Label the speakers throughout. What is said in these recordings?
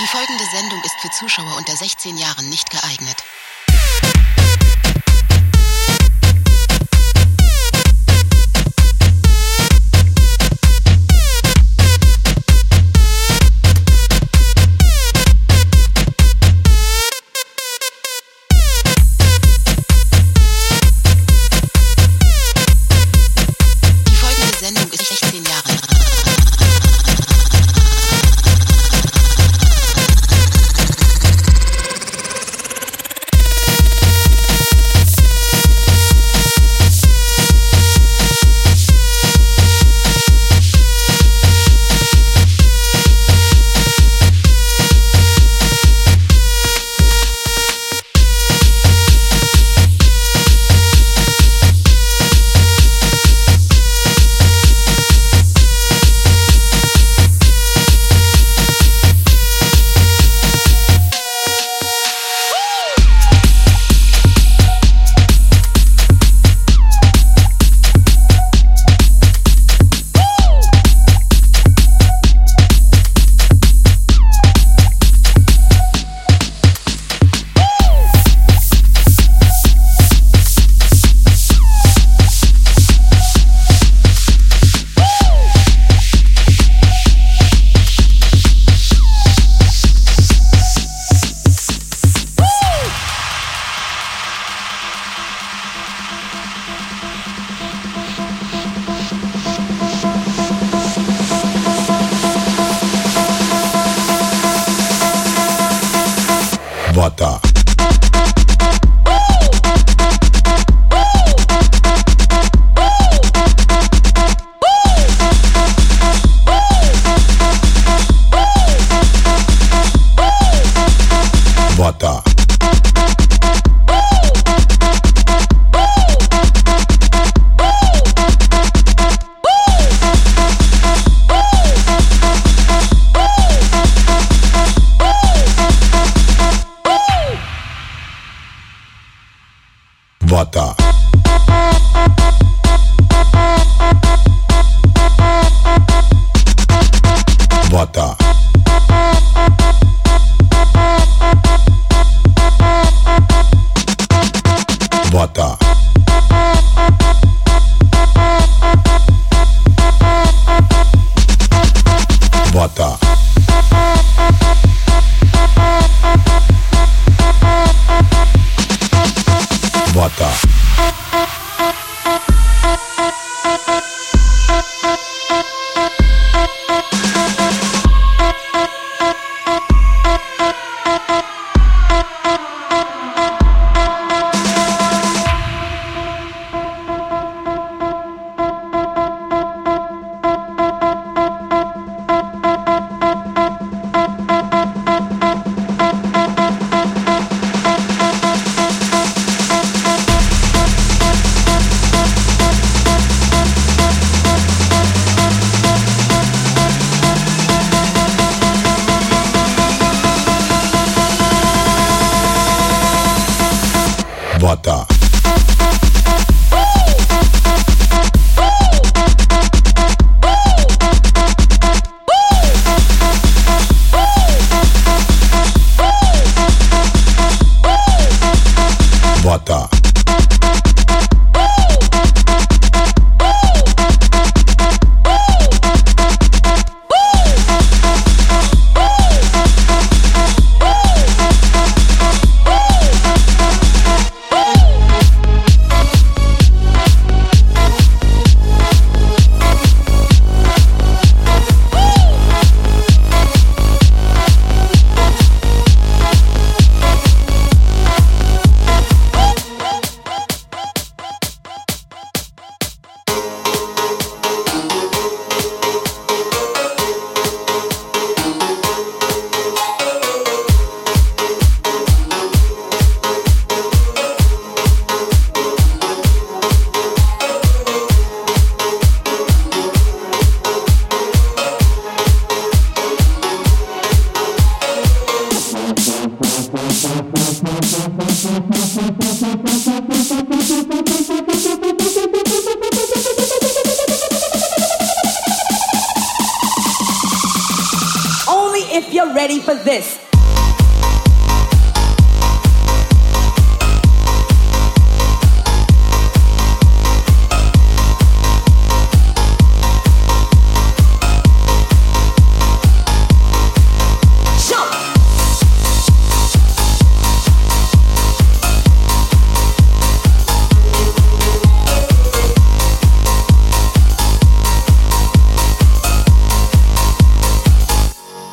Speaker 1: Die folgende Sendung ist für Zuschauer unter 16 Jahren nicht geeignet.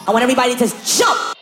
Speaker 2: I want everybody to jump.